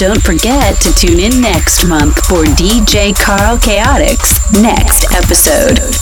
don't forget to tune in next month for DJ Carl Chaotix next episode.